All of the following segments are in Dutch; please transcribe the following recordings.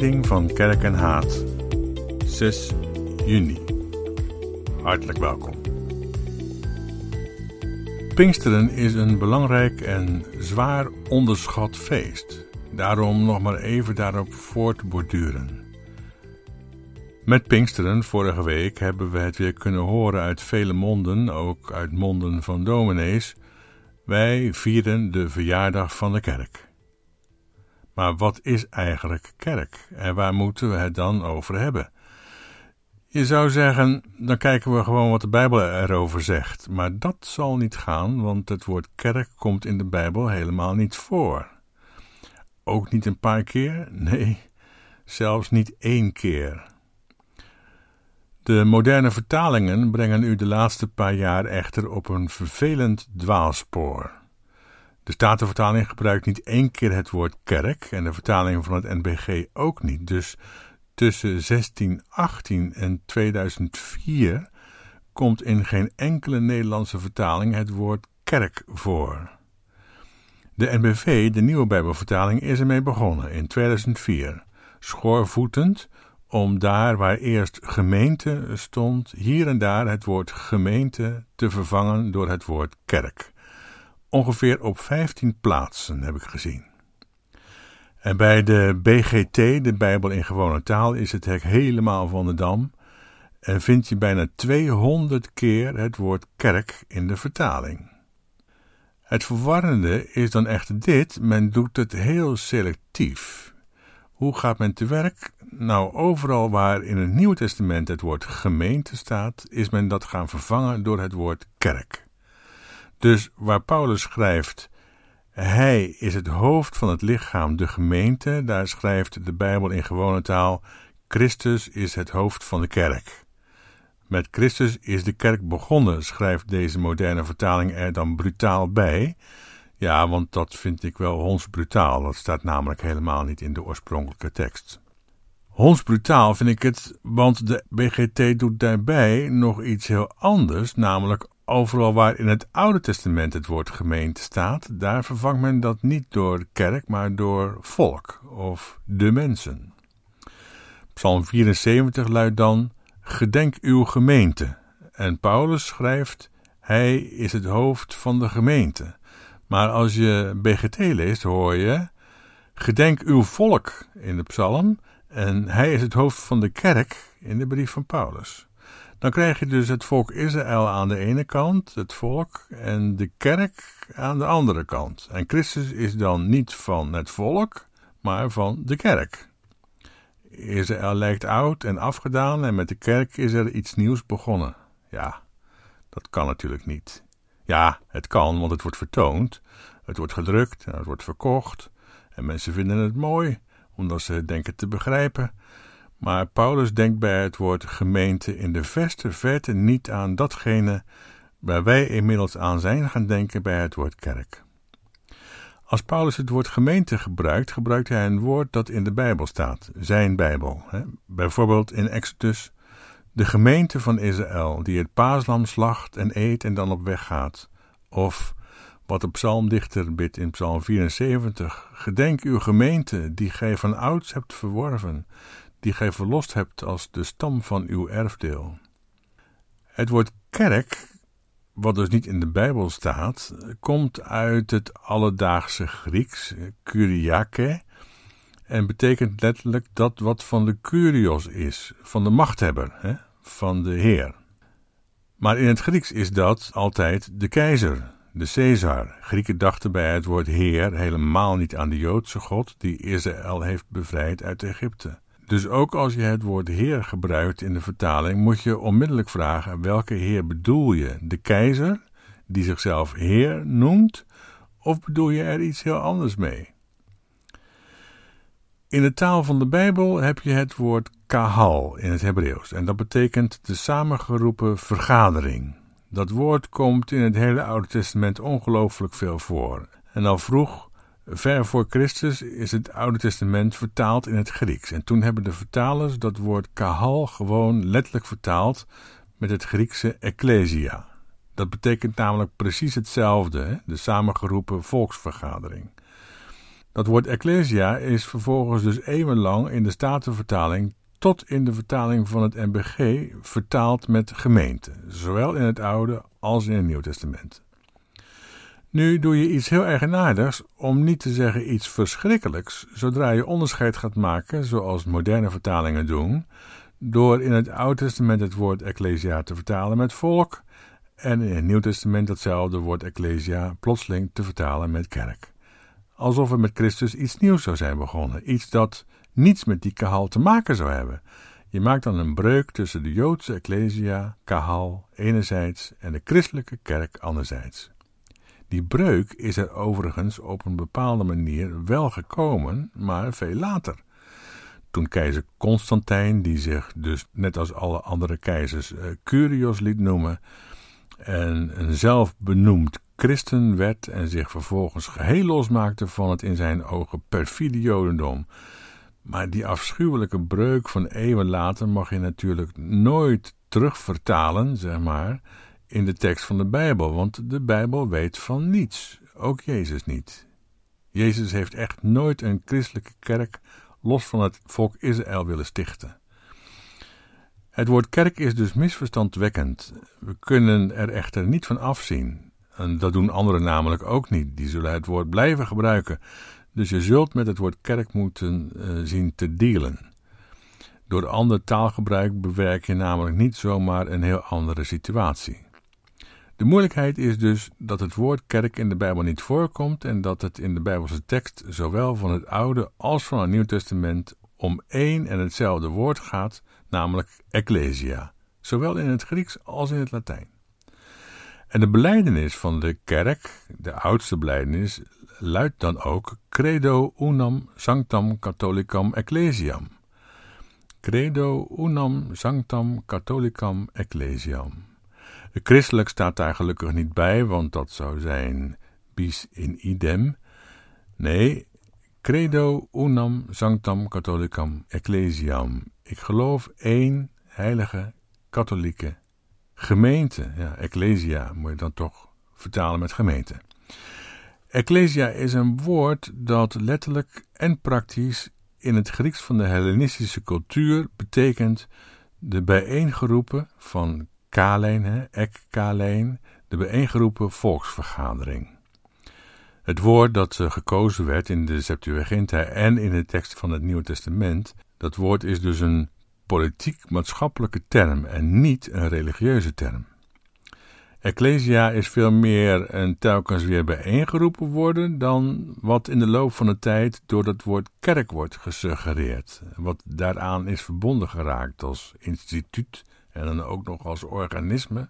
van kerk en haat. 6 juni. Hartelijk welkom. Pinksteren is een belangrijk en zwaar onderschat feest. Daarom nog maar even daarop voortborduren. Met Pinksteren vorige week hebben we het weer kunnen horen uit vele monden, ook uit monden van dominees. Wij vieren de verjaardag van de kerk. Maar wat is eigenlijk kerk en waar moeten we het dan over hebben? Je zou zeggen, dan kijken we gewoon wat de Bijbel erover zegt. Maar dat zal niet gaan, want het woord kerk komt in de Bijbel helemaal niet voor. Ook niet een paar keer? Nee, zelfs niet één keer. De moderne vertalingen brengen u de laatste paar jaar echter op een vervelend dwaalspoor. De Statenvertaling gebruikt niet één keer het woord kerk en de vertaling van het NBG ook niet. Dus tussen 1618 en 2004 komt in geen enkele Nederlandse vertaling het woord kerk voor. De NBV, de nieuwe Bijbelvertaling, is ermee begonnen in 2004, schoorvoetend om daar waar eerst gemeente stond, hier en daar het woord gemeente te vervangen door het woord kerk. Ongeveer op 15 plaatsen heb ik gezien. En bij de BGT, de Bijbel in gewone taal, is het hek helemaal van de dam en vind je bijna 200 keer het woord kerk in de vertaling. Het verwarrende is dan echter dit: men doet het heel selectief. Hoe gaat men te werk? Nou, overal waar in het Nieuwe Testament het woord gemeente staat, is men dat gaan vervangen door het woord kerk. Dus waar Paulus schrijft: Hij is het hoofd van het lichaam, de gemeente, daar schrijft de Bijbel in gewone taal: Christus is het hoofd van de kerk. Met Christus is de kerk begonnen, schrijft deze moderne vertaling er dan brutaal bij. Ja, want dat vind ik wel hondsbrutaal. Dat staat namelijk helemaal niet in de oorspronkelijke tekst. Hondsbrutaal vind ik het, want de BGT doet daarbij nog iets heel anders, namelijk overal waar in het Oude Testament het woord gemeente staat, daar vervangt men dat niet door kerk, maar door volk of de mensen. Psalm 74 luidt dan: Gedenk uw gemeente. En Paulus schrijft: Hij is het hoofd van de gemeente. Maar als je BGT leest, hoor je: Gedenk uw volk in de psalm. En hij is het hoofd van de kerk in de brief van Paulus. Dan krijg je dus het volk Israël aan de ene kant, het volk, en de kerk aan de andere kant. En Christus is dan niet van het volk, maar van de kerk. Israël lijkt oud en afgedaan en met de kerk is er iets nieuws begonnen. Ja, dat kan natuurlijk niet. Ja, het kan, want het wordt vertoond, het wordt gedrukt en het wordt verkocht en mensen vinden het mooi, omdat ze denken te begrijpen. Maar Paulus denkt bij het woord gemeente in de verste verte niet aan datgene waar wij inmiddels aan zijn gaan denken bij het woord kerk. Als Paulus het woord gemeente gebruikt, gebruikt hij een woord dat in de Bijbel staat, zijn Bijbel. Bijvoorbeeld in Exodus, de gemeente van Israël, die het paaslam slacht en eet en dan op weg gaat. Of wat de psalmdichter bidt in Psalm 74: Gedenk uw gemeente, die gij van ouds hebt verworven, die gij verlost hebt als de stam van uw erfdeel. Het woord kerk, wat dus niet in de Bijbel staat, komt uit het alledaagse Grieks, kuriake, en betekent letterlijk dat wat van de kurios is, van de machthebber, hè, van de heer. Maar in het Grieks is dat altijd de keizer, de Caesar. Grieken dachten bij het woord heer helemaal niet aan de Joodse god die Israël heeft bevrijd uit Egypte. Dus ook als je het woord Heer gebruikt in de vertaling, moet je onmiddellijk vragen: welke Heer bedoel je? De keizer, die zichzelf Heer noemt, of bedoel je er iets heel anders mee? In de taal van de Bijbel heb je het woord kahal in het Hebreeuws en dat betekent de samengeroepen vergadering. Dat woord komt in het hele Oude Testament ongelooflijk veel voor. En al vroeg Ver voor Christus is het Oude Testament vertaald in het Grieks. En toen hebben de vertalers dat woord kahal gewoon letterlijk vertaald met het Griekse ecclesia. Dat betekent namelijk precies hetzelfde, de samengeroepen volksvergadering. Dat woord ecclesia is vervolgens dus eeuwenlang in de Statenvertaling tot in de vertaling van het NBG vertaald met gemeente, zowel in het Oude als in het Nieuw Testament. Nu doe je iets heel eigenaardigs, om niet te zeggen iets verschrikkelijks, zodra je onderscheid gaat maken, zoals moderne vertalingen doen, door in het Oude Testament het woord ecclesia te vertalen met volk en in het Nieuw Testament datzelfde woord ecclesia plotseling te vertalen met kerk. Alsof er met Christus iets nieuws zou zijn begonnen, iets dat niets met die kahal te maken zou hebben. Je maakt dan een breuk tussen de Joodse ecclesia, kahal, enerzijds en de christelijke kerk anderzijds. Die breuk is er overigens op een bepaalde manier wel gekomen, maar veel later. Toen keizer Constantijn, die zich dus net als alle andere keizers uh, Curios liet noemen, en een zelfbenoemd christen werd en zich vervolgens geheel losmaakte van het in zijn ogen perfide jodendom. Maar die afschuwelijke breuk van eeuwen later mag je natuurlijk nooit terugvertalen, zeg maar, in de tekst van de Bijbel, want de Bijbel weet van niets, ook Jezus niet. Jezus heeft echt nooit een christelijke kerk los van het volk Israël willen stichten. Het woord kerk is dus misverstandwekkend. We kunnen er echter niet van afzien. En dat doen anderen namelijk ook niet. Die zullen het woord blijven gebruiken. Dus je zult met het woord kerk moeten uh, zien te dealen. Door ander taalgebruik bewerk je namelijk niet zomaar een heel andere situatie. De moeilijkheid is dus dat het woord kerk in de Bijbel niet voorkomt en dat het in de Bijbelse tekst zowel van het Oude als van het Nieuw Testament om één en hetzelfde woord gaat, namelijk ecclesia, zowel in het Grieks als in het Latijn. En de beleidenis van de kerk, de oudste beleidenis, luidt dan ook Credo unam sanctam catholicam ecclesiam. Credo unam sanctam catholicam ecclesiam. Christelijk staat daar gelukkig niet bij, want dat zou zijn bis in idem. Nee, credo unam sanctam catholicam ecclesiam. Ik geloof één heilige katholieke gemeente. Ja, ecclesia moet je dan toch vertalen met gemeente. Ecclesia is een woord dat letterlijk en praktisch in het Grieks van de Hellenistische cultuur betekent de bijeengeroepen van Kalein, ek Kalein, de bijeengeroepen volksvergadering. Het woord dat gekozen werd in de Septuaginta en in de tekst van het Nieuwe Testament, dat woord is dus een politiek-maatschappelijke term en niet een religieuze term. Ecclesia is veel meer een telkens weer bijeengeroepen worden dan wat in de loop van de tijd door dat woord kerk wordt gesuggereerd, wat daaraan is verbonden geraakt als instituut en dan ook nog als organisme.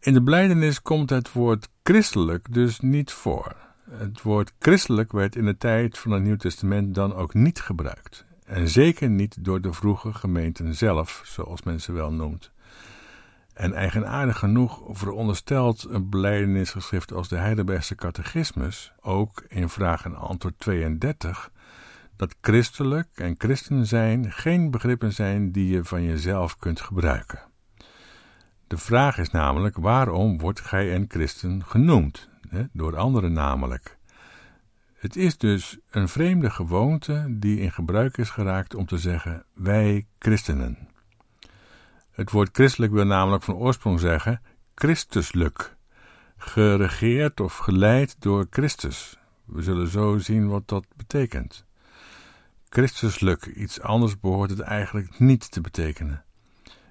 In de blijdenis komt het woord christelijk dus niet voor. Het woord christelijk werd in de tijd van het Nieuw Testament dan ook niet gebruikt. En zeker niet door de vroege gemeenten zelf, zoals men ze wel noemt. En eigenaardig genoeg veronderstelt een beleidenisgeschrift als de Heidelbergse Catechismus, ook in vraag en antwoord 32, dat christelijk en christen zijn geen begrippen zijn die je van jezelf kunt gebruiken. De vraag is namelijk: waarom wordt gij een christen genoemd? Door anderen namelijk. Het is dus een vreemde gewoonte die in gebruik is geraakt om te zeggen: wij christenen. Het woord christelijk wil namelijk van oorsprong zeggen Christuslijk, geregeerd of geleid door Christus. We zullen zo zien wat dat betekent. Christuslijk, iets anders behoort het eigenlijk niet te betekenen.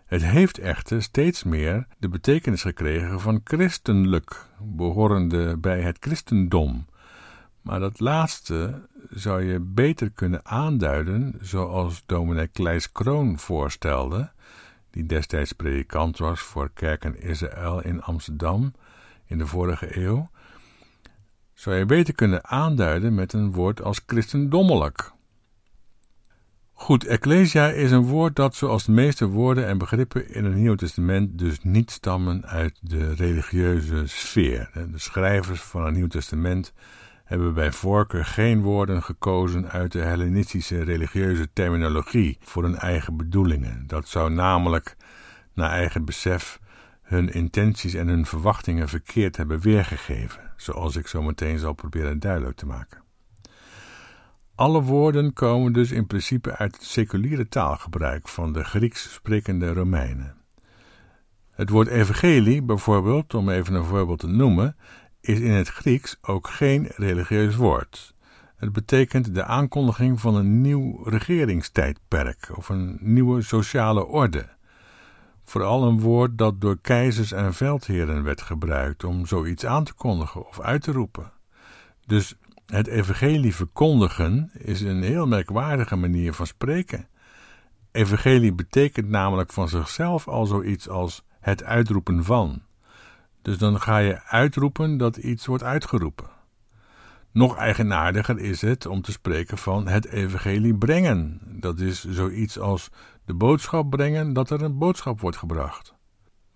Het heeft echter steeds meer de betekenis gekregen van christenlijk, behorende bij het christendom. Maar dat laatste zou je beter kunnen aanduiden zoals dominee Kleis Kroon voorstelde, die destijds predikant was voor Kerken Israël in Amsterdam in de vorige eeuw, zou je beter kunnen aanduiden met een woord als christendommelijk. Goed, ecclesia is een woord dat, zoals de meeste woorden en begrippen in het Nieuwe Testament, dus niet stammen uit de religieuze sfeer. De schrijvers van het Nieuwe Testament hebben bij voorkeur geen woorden gekozen uit de Hellenistische religieuze terminologie voor hun eigen bedoelingen. Dat zou namelijk, naar eigen besef, hun intenties en hun verwachtingen verkeerd hebben weergegeven, zoals ik zo meteen zal proberen duidelijk te maken. Alle woorden komen dus in principe uit het seculiere taalgebruik van de Grieks sprekende Romeinen. Het woord evangelie, bijvoorbeeld, om even een voorbeeld te noemen, is in het Grieks ook geen religieus woord. Het betekent de aankondiging van een nieuw regeringstijdperk of een nieuwe sociale orde. Vooral een woord dat door keizers en veldheren werd gebruikt om zoiets aan te kondigen of uit te roepen. Dus het evangelie verkondigen is een heel merkwaardige manier van spreken. Evangelie betekent namelijk van zichzelf al zoiets als het uitroepen van. Dus dan ga je uitroepen dat iets wordt uitgeroepen. Nog eigenaardiger is het om te spreken van het evangelie brengen. Dat is zoiets als de boodschap brengen dat er een boodschap wordt gebracht.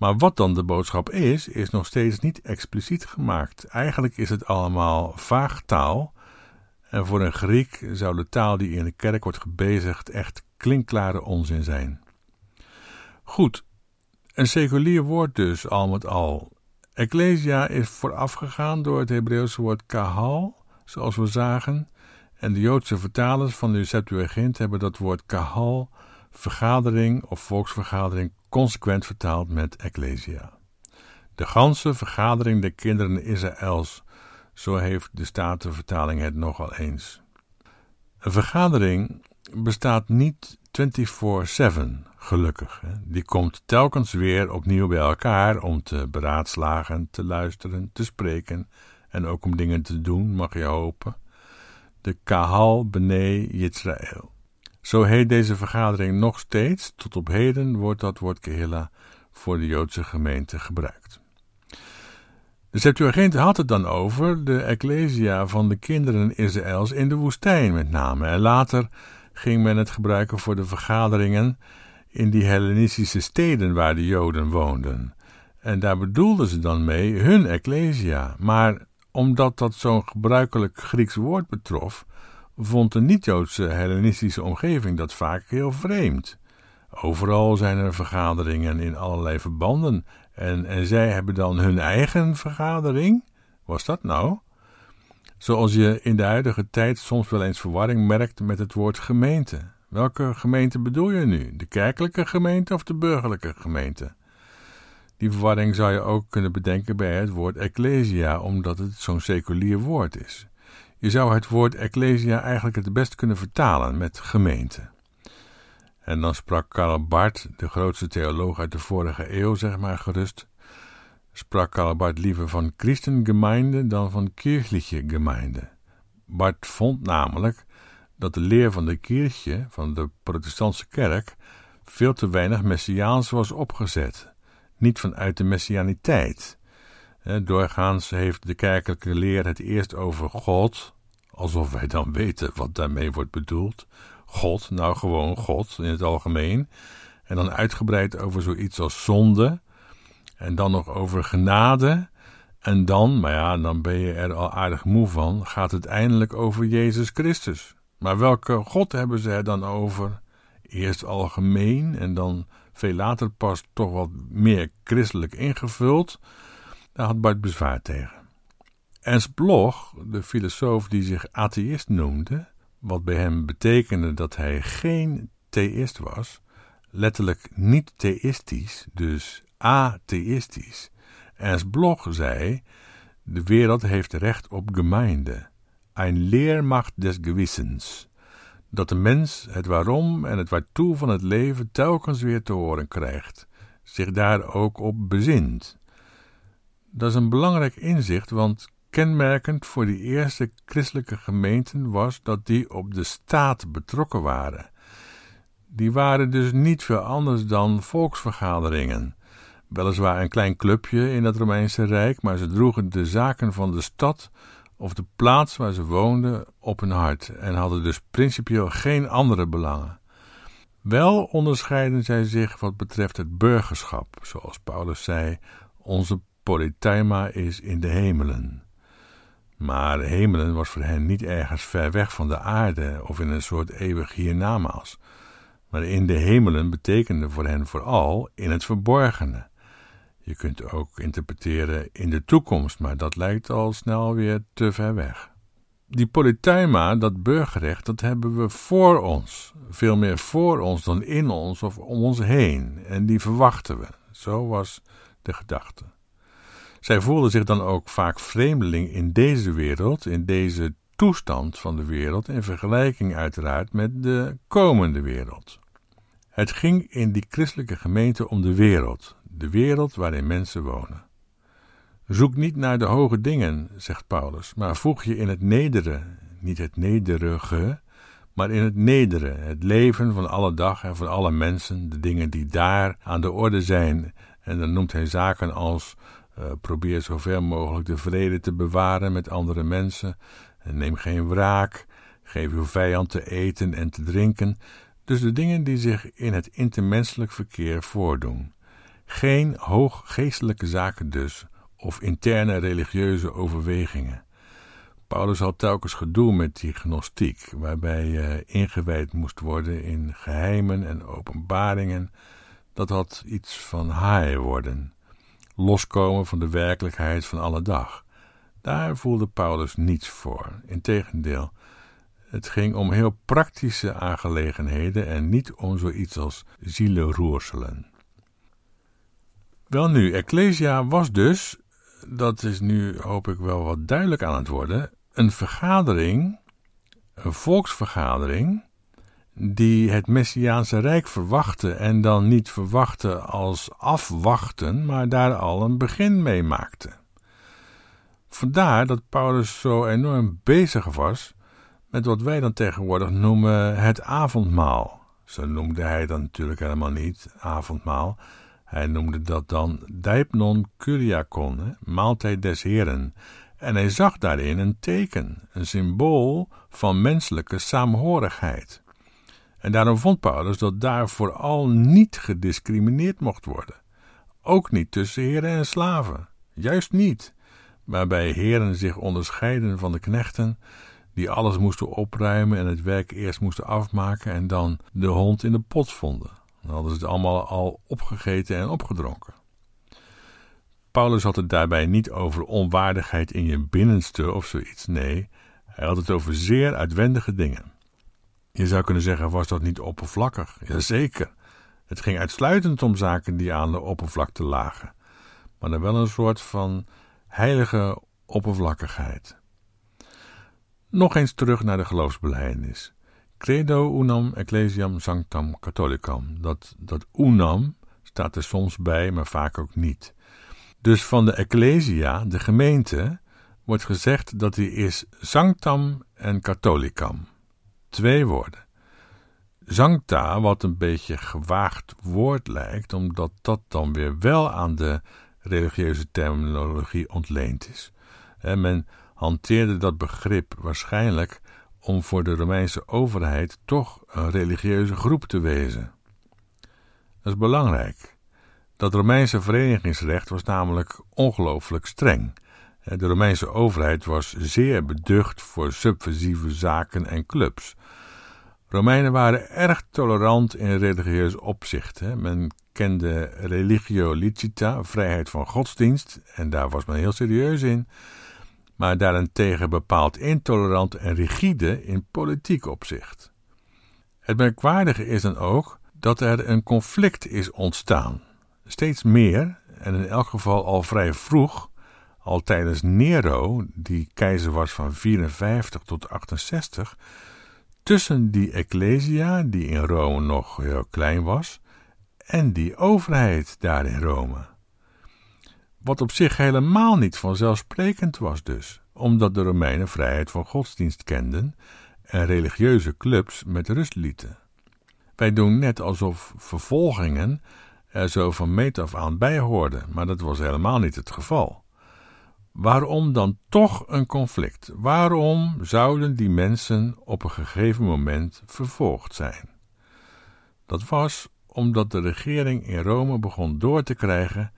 Maar wat dan de boodschap is, is nog steeds niet expliciet gemaakt. Eigenlijk is het allemaal vaag taal. En voor een Griek zou de taal die in de kerk wordt gebezigd echt klinkklare onzin zijn. Goed, een seculier woord dus, al met al. Ecclesia is voorafgegaan door het Hebreeuwse woord kahal, zoals we zagen, en de Joodse vertalers van de Septuagint hebben dat woord kahal, vergadering of volksvergadering, consequent vertaald met ecclesia. De ganse vergadering der kinderen Israëls, zo heeft de Statenvertaling het nogal eens. Een vergadering bestaat niet 24/7, gelukkig. Die komt telkens weer opnieuw bij elkaar om te beraadslagen, te luisteren, te spreken en ook om dingen te doen, mag je hopen. De Kahal Bene Yisrael. Zo heet deze vergadering nog steeds. Tot op heden wordt dat woord Kehilla voor de Joodse gemeente gebruikt. De Septuagint had het dan over de Ecclesia van de kinderen Israëls in de woestijn met name. En later ging men het gebruiken voor de vergaderingen in die Hellenistische steden waar de Joden woonden. En daar bedoelden ze dan mee hun Ecclesia. Maar omdat dat zo'n gebruikelijk Grieks woord betrof, vond de niet-Joodse Hellenistische omgeving dat vaak heel vreemd. Overal zijn er vergaderingen in allerlei verbanden en, en zij hebben dan hun eigen vergadering? Was dat nou? Zoals je in de huidige tijd soms wel eens verwarring merkt met het woord gemeente. Welke gemeente bedoel je nu? De kerkelijke gemeente of de burgerlijke gemeente? Die verwarring zou je ook kunnen bedenken bij het woord ecclesia, omdat het zo'n seculier woord is. Je zou het woord ecclesia eigenlijk het best kunnen vertalen met gemeente. En dan sprak Karl Barth, de grootste theoloog uit de vorige eeuw, zeg maar gerust, sprak Karl Barth liever van Christengemeinde dan van kirchliche Gemeinde. Barth vond namelijk dat de leer van de kirche, van de protestantse kerk, veel te weinig messiaans was opgezet. Niet vanuit de messianiteit. Doorgaans heeft de kerkelijke leer het eerst over God, alsof wij dan weten wat daarmee wordt bedoeld. God, nou gewoon God in het algemeen. En dan uitgebreid over zoiets als zonde. En dan nog over genade. En dan, maar ja, dan ben je er al aardig moe van, gaat het eindelijk over Jezus Christus. Maar welke God hebben ze er dan over? Eerst algemeen en dan veel later pas toch wat meer christelijk ingevuld. Daar had Bart bezwaar tegen. Ernst Bloch, de filosoof die zich atheïst noemde, wat bij hem betekende dat hij geen theïst was, letterlijk niet theïstisch, dus atheïstisch. Ernst Bloch zei: De wereld heeft recht op gemeinde, een leermacht des gewissens. Dat de mens het waarom en het waartoe van het leven telkens weer te horen krijgt, zich daar ook op bezint. Dat is een belangrijk inzicht, want kenmerkend voor die eerste christelijke gemeenten was dat die op de staat betrokken waren. Die waren dus niet veel anders dan volksvergaderingen. Weliswaar een klein clubje in het Romeinse Rijk, maar ze droegen de zaken van de stad of de plaats waar ze woonden op hun hart en hadden dus principieel geen andere belangen. Wel onderscheiden zij zich wat betreft het burgerschap, zoals Paulus zei: onze politeima is in de hemelen. Maar hemelen was voor hen niet ergens ver weg van de aarde of in een soort eeuwig hiernamaals. Maar in de hemelen betekende voor hen vooral in het verborgene. Je kunt ook interpreteren in de toekomst, maar dat lijkt al snel weer te ver weg. die polytuima, dat burgerrecht, dat hebben we voor ons. Veel meer voor ons dan in ons of om ons heen. En die verwachten we. Zo was de gedachte. Zij voelden zich dan ook vaak vreemdeling in deze wereld, in deze toestand van de wereld, in vergelijking uiteraard met de komende wereld. Het ging in die christelijke gemeente om de wereld, de wereld waarin mensen wonen. Zoek niet naar de hoge dingen, zegt Paulus, maar voeg je in het nedere, niet het nederige, maar in het nedere, het leven van alle dag en van alle mensen, de dingen die daar aan de orde zijn. En dan noemt hij zaken als uh, probeer zoveel mogelijk de vrede te bewaren met andere mensen, en neem geen wraak, geef uw vijand te eten en te drinken. Dus de dingen die zich in het intermenselijk verkeer voordoen. Geen hooggeestelijke zaken dus, of interne religieuze overwegingen. Paulus had telkens gedoe met die gnostiek, waarbij je ingewijd moest worden in geheimen en openbaringen. Dat had iets van haaien worden, loskomen van de werkelijkheid van alle dag. Daar voelde Paulus niets voor. Integendeel, het ging om heel praktische aangelegenheden en niet om zoiets als zielenroerselen. Welnu, Ecclesia was dus dat is nu hoop ik wel wat duidelijk aan het worden, een vergadering, een volksvergadering, die het Messiaanse Rijk verwachtte en dan niet verwachtte als afwachten, maar daar al een begin mee maakte. Vandaar dat Paulus zo enorm bezig was met wat wij dan tegenwoordig noemen het avondmaal. Zo noemde hij dat natuurlijk helemaal niet, avondmaal. Hij noemde dat dan Deipnon Kyriakon, maaltijd des Heren. En hij zag daarin een teken, een symbool van menselijke saamhorigheid. En daarom vond Paulus dat daar vooral niet gediscrimineerd mocht worden. Ook niet tussen heren en slaven. Juist niet. Waarbij heren zich onderscheiden van de knechten, die alles moesten opruimen en het werk eerst moesten afmaken en dan de hond in de pot vonden. Dan hadden ze het allemaal al opgegeten en opgedronken. Paulus had het daarbij niet over onwaardigheid in je binnenste of zoiets. Nee, hij had het over zeer uitwendige dingen. Je zou kunnen zeggen, was dat niet oppervlakkig? Jazeker. Het ging uitsluitend om zaken die aan de oppervlakte lagen, maar dan wel een soort van heilige oppervlakkigheid. Nog eens terug naar de geloofsbelijdenis. Credo unam ecclesiam sanctam catholicam. Dat, dat unam staat er soms bij, maar vaak ook niet. Dus van de ecclesia, de gemeente, wordt gezegd dat die is sanctam en catholicam. Twee woorden. Sancta, wat een beetje gewaagd woord lijkt, omdat dat dan weer wel aan de religieuze terminologie ontleend is. men hanteerde dat begrip waarschijnlijk om voor de Romeinse overheid toch een religieuze groep te wezen. Dat is belangrijk. Dat Romeinse verenigingsrecht was namelijk ongelooflijk streng. De Romeinse overheid was zeer beducht voor subversieve zaken en clubs. Romeinen waren erg tolerant in religieus opzicht. Men kende religio licita, vrijheid van godsdienst, en daar was men heel serieus in maar daarentegen bepaald intolerant en rigide in politiek opzicht. Het merkwaardige is dan ook dat er een conflict is ontstaan. Steeds meer, en in elk geval al vrij vroeg, al tijdens Nero, die keizer was van 54 tot 68, tussen die Ecclesia, die in Rome nog heel klein was, en die overheid daar in Rome. Wat op zich helemaal niet vanzelfsprekend was dus, omdat de Romeinen vrijheid van godsdienst kenden en religieuze clubs met rust lieten. Wij doen net alsof vervolgingen er zo van meet af aan bij hoorden, maar dat was helemaal niet het geval. Waarom dan toch een conflict? Waarom zouden die mensen op een gegeven moment vervolgd zijn? Dat was omdat de regering in Rome begon door te krijgen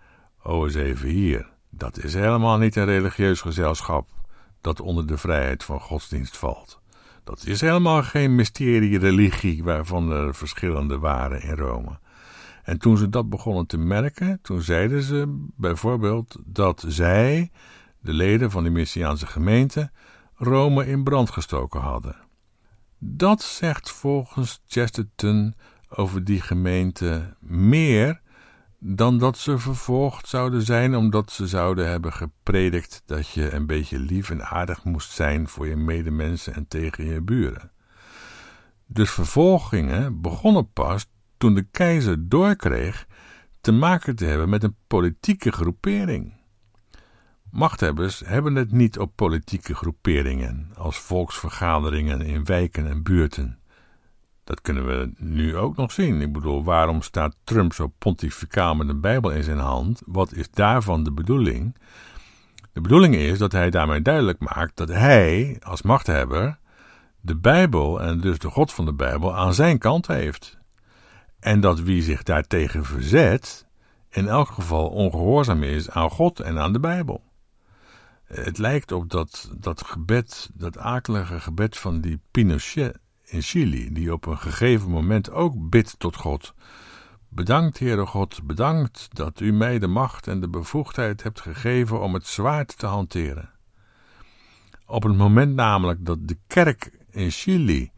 Oh, eens even hier. Dat is helemaal niet een religieus gezelschap dat onder de vrijheid van godsdienst valt. Dat is helemaal geen mysterie-religie waarvan er verschillende waren in Rome. En toen ze dat begonnen te merken, toen zeiden ze bijvoorbeeld dat zij, de leden van de Messiaanse gemeente, Rome in brand gestoken hadden. Dat zegt volgens Chesterton over die gemeente meer dan dat ze vervolgd zouden zijn omdat ze zouden hebben gepredikt dat je een beetje lief en aardig moest zijn voor je medemensen en tegen je buren. Dus vervolgingen begonnen pas toen de keizer doorkreeg te maken te hebben met een politieke groepering. Machthebbers hebben het niet op politieke groeperingen als volksvergaderingen in wijken en buurten. Dat kunnen we nu ook nog zien. Ik bedoel, waarom staat Trump zo pontificaal met een Bijbel in zijn hand? Wat is daarvan de bedoeling? De bedoeling is dat hij daarmee duidelijk maakt dat hij, als machthebber, de Bijbel en dus de God van de Bijbel aan zijn kant heeft. En dat wie zich daartegen verzet, in elk geval ongehoorzaam is aan God en aan de Bijbel. Het lijkt op dat, dat gebed, dat akelige gebed van die Pinochet in Chili, die op een gegeven moment ook bidt tot God. Bedankt, Heere God, bedankt dat u mij de macht en de bevoegdheid hebt gegeven om het zwaard te hanteren. Op het moment namelijk dat de kerk in Chili,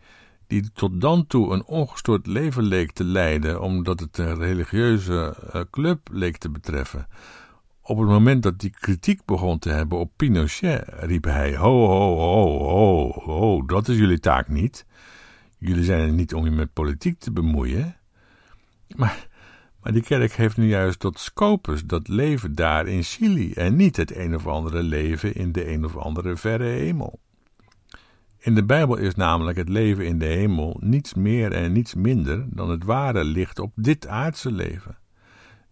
die tot dan toe een ongestoord leven leek te leiden, omdat het een religieuze eh, club leek te betreffen, op het moment dat die kritiek begon te hebben op Pinochet, riep hij: Ho, ho, ho, ho, ho, dat is jullie taak niet. Jullie zijn er niet om je met politiek te bemoeien. Maar, maar die kerk heeft nu juist tot scopus dat leven daar in Chili en niet het een of andere leven in de een of andere verre hemel. In de Bijbel is namelijk het leven in de hemel niets meer en niets minder dan het ware licht op dit aardse leven.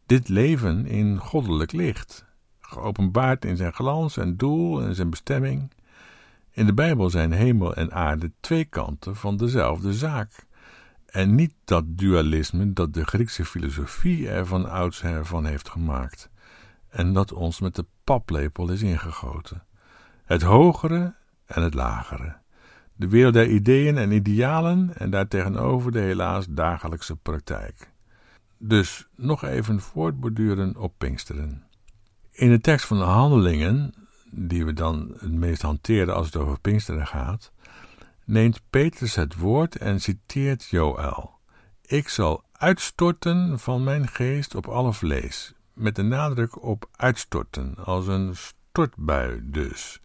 Dit leven in goddelijk licht, geopenbaard in zijn glans en doel en zijn bestemming. In de Bijbel zijn hemel en aarde twee kanten van dezelfde zaak. En niet dat dualisme dat de Griekse filosofie er van oudsher van heeft gemaakt. En dat ons met de paplepel is ingegoten. Het hogere en het lagere. De wereld der ideeën en idealen en daartegenover de helaas dagelijkse praktijk. Dus nog even voortborduren op Pinksteren. In de tekst van de handelingen die we dan het meest hanteren als het over Pinksteren gaat, neemt Petrus het woord en citeert Joël. Ik zal uitstorten van mijn geest op alle vlees, met de nadruk op uitstorten, als een stortbui dus.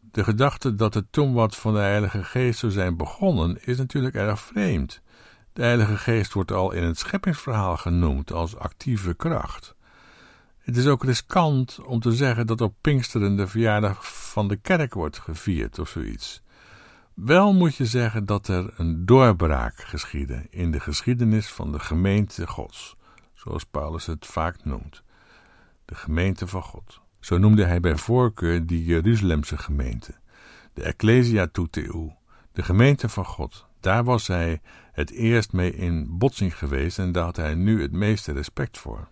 De gedachte dat het toen wat van de Heilige Geest zou zijn begonnen, is natuurlijk erg vreemd. De Heilige Geest wordt al in het scheppingsverhaal genoemd als actieve kracht. Het is ook riskant om te zeggen dat op Pinksteren de verjaardag van de kerk wordt gevierd of zoiets. Wel moet je zeggen dat er een doorbraak geschiedde in de geschiedenis van de gemeente Gods, zoals Paulus het vaak noemt. De gemeente van God. Zo noemde hij bij voorkeur die Jeruzalemse gemeente, de Ecclesia Tuteu, de gemeente van God. Daar was hij het eerst mee in botsing geweest en daar had hij nu het meeste respect voor.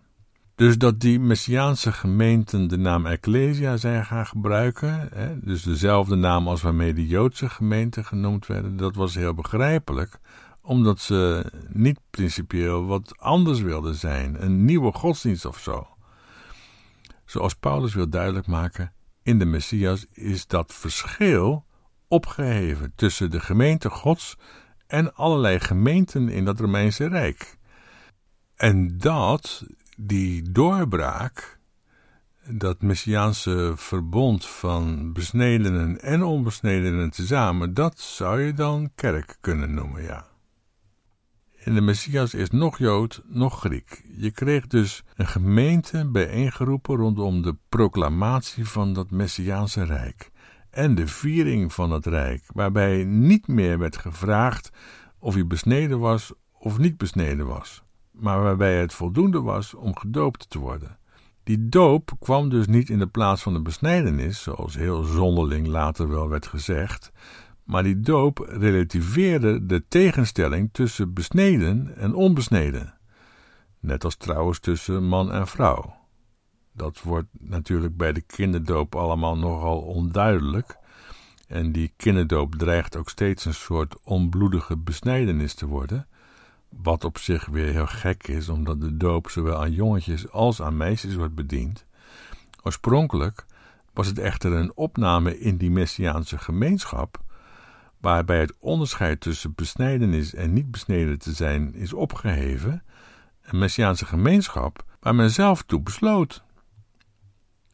Dus dat die Messiaanse gemeenten de naam Ecclesia zijn gaan gebruiken, hè, dus dezelfde naam als waarmee de Joodse gemeenten genoemd werden, dat was heel begrijpelijk, omdat ze niet principieel wat anders wilden zijn, een nieuwe godsdienst of zo. Zoals Paulus wil duidelijk maken, in de Messias is dat verschil opgeheven tussen de gemeente Gods en allerlei gemeenten in dat Romeinse Rijk. En dat die doorbraak, dat messiaanse verbond van besnedenen en onbesnedenen tezamen, dat zou je dan kerk kunnen noemen, ja. In de Messias is nog Jood, nog Griek. Je kreeg dus een gemeente bijeengeroepen rondom de proclamatie van dat Messiaanse Rijk en de viering van het Rijk, waarbij niet meer werd gevraagd of je besneden was of niet besneden was maar waarbij het voldoende was om gedoopt te worden. Die doop kwam dus niet in de plaats van de besnijdenis, zoals heel zonderling later wel werd gezegd, maar die doop relativeerde de tegenstelling tussen besneden en onbesneden. Net als trouwens tussen man en vrouw. Dat wordt natuurlijk bij de kinderdoop allemaal nogal onduidelijk. En die kinderdoop dreigt ook steeds een soort onbloedige besnijdenis te worden. Wat op zich weer heel gek is, omdat de doop zowel aan jongetjes als aan meisjes wordt bediend. Oorspronkelijk was het echter een opname in die messiaanse gemeenschap, waarbij het onderscheid tussen besnijdenis en niet besneden te zijn is opgeheven, een messiaanse gemeenschap waar men zelf toe besloot.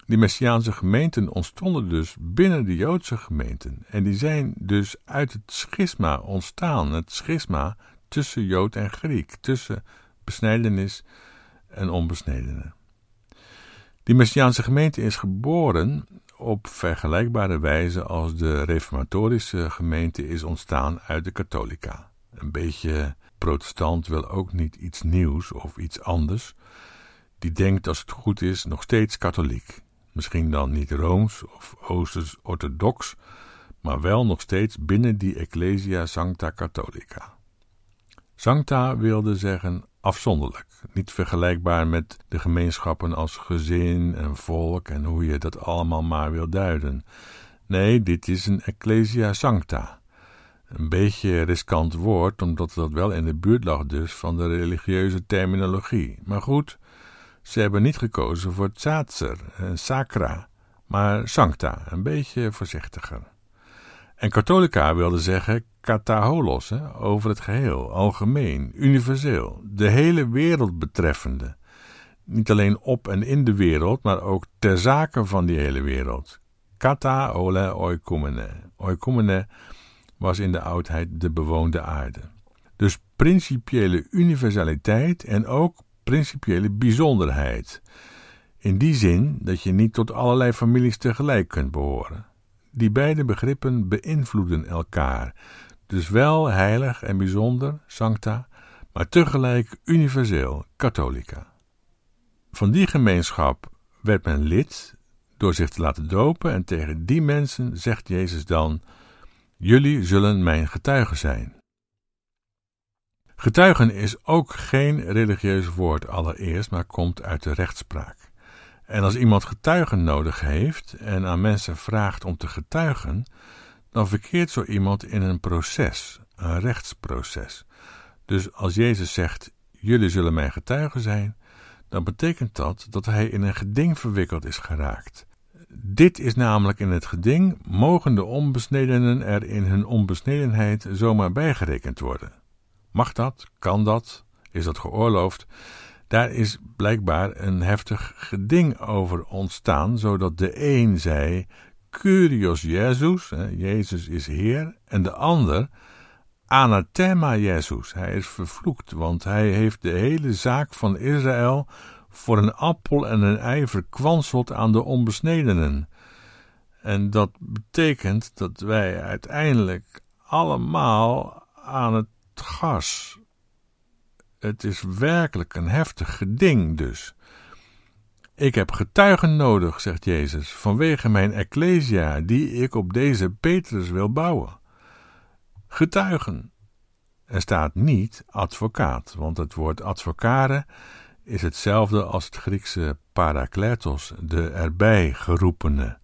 Die messiaanse gemeenten ontstonden dus binnen de Joodse gemeenten en die zijn dus uit het schisma ontstaan, het schisma tussen Jood en Griek, tussen besnijdenis en onbesnedenen. Die Messiaanse gemeente is geboren op vergelijkbare wijze als de reformatorische gemeente is ontstaan uit de katholica. Een beetje protestant wil ook niet iets nieuws of iets anders. Die denkt als het goed is nog steeds katholiek. Misschien dan niet rooms of oosters orthodox, maar wel nog steeds binnen die Ecclesia Sancta Catholica. Sancta wilde zeggen afzonderlijk, niet vergelijkbaar met de gemeenschappen als gezin en volk en hoe je dat allemaal maar wil duiden. Nee, dit is een Ecclesia Sancta. Een beetje riskant woord, omdat dat wel in de buurt lag dus van de religieuze terminologie. Maar goed, ze hebben niet gekozen voor Tsaatser en Sacra, maar Sancta, een beetje voorzichtiger. En katholica wilde zeggen kataholos, hè, over het geheel, algemeen, universeel, de hele wereld betreffende. Niet alleen op en in de wereld, maar ook ter zake van die hele wereld. Kata ole oikumene. Oikumene was in de oudheid de bewoonde aarde. Dus principiële universaliteit en ook principiële bijzonderheid. In die zin dat je niet tot allerlei families tegelijk kunt behoren. Die beide begrippen beïnvloeden elkaar, dus wel heilig en bijzonder, sancta, maar tegelijk universeel, katholica. Van die gemeenschap werd men lid door zich te laten dopen en tegen die mensen zegt Jezus dan, jullie zullen mijn getuigen zijn. Getuigen is ook geen religieus woord allereerst, maar komt uit de rechtspraak. En als iemand getuigen nodig heeft en aan mensen vraagt om te getuigen, dan verkeert zo iemand in een proces, een rechtsproces. Dus als Jezus zegt: Jullie zullen mijn getuigen zijn, dan betekent dat dat hij in een geding verwikkeld is geraakt. Dit is namelijk in het geding: mogen de onbesnedenen er in hun onbesnedenheid zomaar bijgerekend worden? Mag dat? Kan dat? Is dat geoorloofd? Daar is blijkbaar een heftig geding over ontstaan, zodat de een zei: Curios Jezus, Jezus is Heer, en de ander Anathema Jezus, hij is vervloekt, want hij heeft de hele zaak van Israël voor een appel en een ei verkwanseld aan de onbesnedenen. En dat betekent dat wij uiteindelijk allemaal aan het gas. Het is werkelijk een heftig geding dus. Ik heb getuigen nodig, zegt Jezus, vanwege mijn ecclesia, die ik op deze Petrus wil bouwen. Getuigen. Er staat niet advocaat, want het woord advocare is hetzelfde als het Griekse parakletos, de erbij geroepene.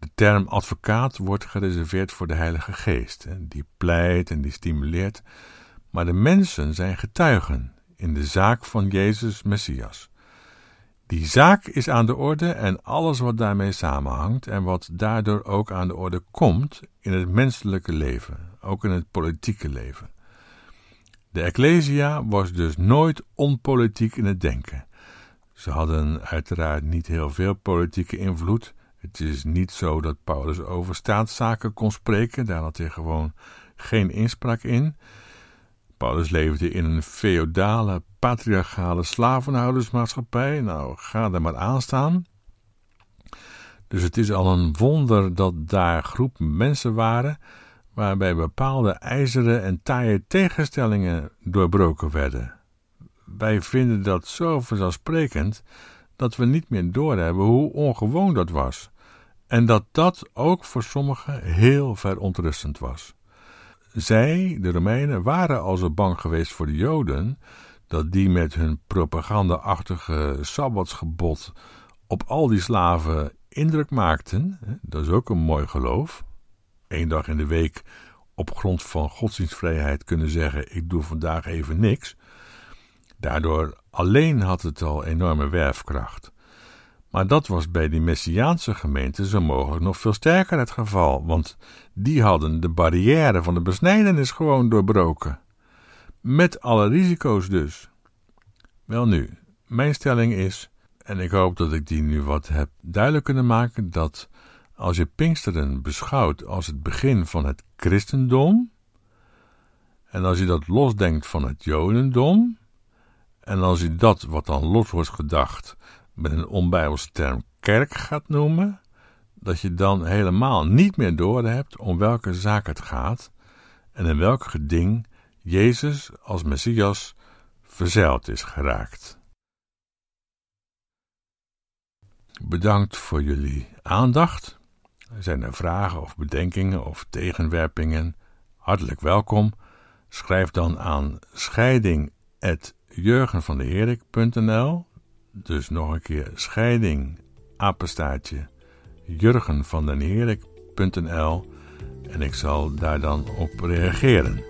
De term advocaat wordt gereserveerd voor de Heilige Geest, die pleit en die stimuleert, maar de mensen zijn getuigen in de zaak van Jezus Messias. Die zaak is aan de orde en alles wat daarmee samenhangt en wat daardoor ook aan de orde komt in het menselijke leven, ook in het politieke leven. De Ecclesia was dus nooit onpolitiek in het denken. Ze hadden uiteraard niet heel veel politieke invloed. Het is niet zo dat Paulus over staatszaken kon spreken, daar had hij gewoon geen inspraak in. Paulus leefde in een feodale, patriarchale slavenhoudersmaatschappij. Nou, ga er maar aan staan. Dus het is al een wonder dat daar groepen mensen waren waarbij bepaalde ijzeren en taaie tegenstellingen doorbroken werden. Wij vinden dat zo vanzelfsprekend dat we niet meer doorhebben hoe ongewoon dat was en dat dat ook voor sommigen heel verontrustend was. Zij, de Romeinen, waren al zo bang geweest voor de Joden dat die met hun propaganda-achtige sabbatsgebod op al die slaven indruk maakten. Dat is ook een mooi geloof. Eén dag in de week op grond van godsdienstvrijheid kunnen zeggen: Ik doe vandaag even niks. Daardoor alleen had het al enorme werfkracht. Maar dat was bij die Messiaanse gemeenten zo mogelijk nog veel sterker het geval, want die hadden de barrière van de besnijdenis gewoon doorbroken. Met alle risico's dus. Welnu, mijn stelling is, en ik hoop dat ik die nu wat heb duidelijk kunnen maken, dat als je Pinksteren beschouwt als het begin van het christendom, en als je dat losdenkt van het jodendom, en als je dat wat dan los wordt gedacht met een onbijbelse term kerk gaat noemen, dat je dan helemaal niet meer doorhebt om welke zaak het gaat en in welk geding Jezus als Messias verzeild is geraakt. Bedankt voor jullie aandacht. Zijn er vragen of bedenkingen of tegenwerpingen? Hartelijk welkom. Schrijf dan aan scheiding.jurgenvandeherik.nl Dus nog een keer scheiding, apenstaartje, jurgenvandenherik.nl en ik zal daar dan op reageren.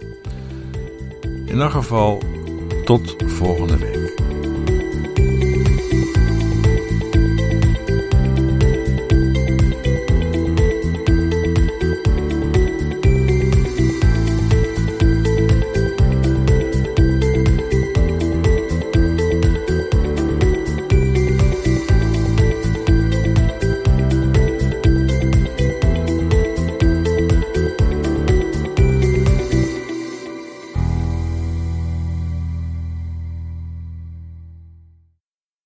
In elk geval, tot volgende week.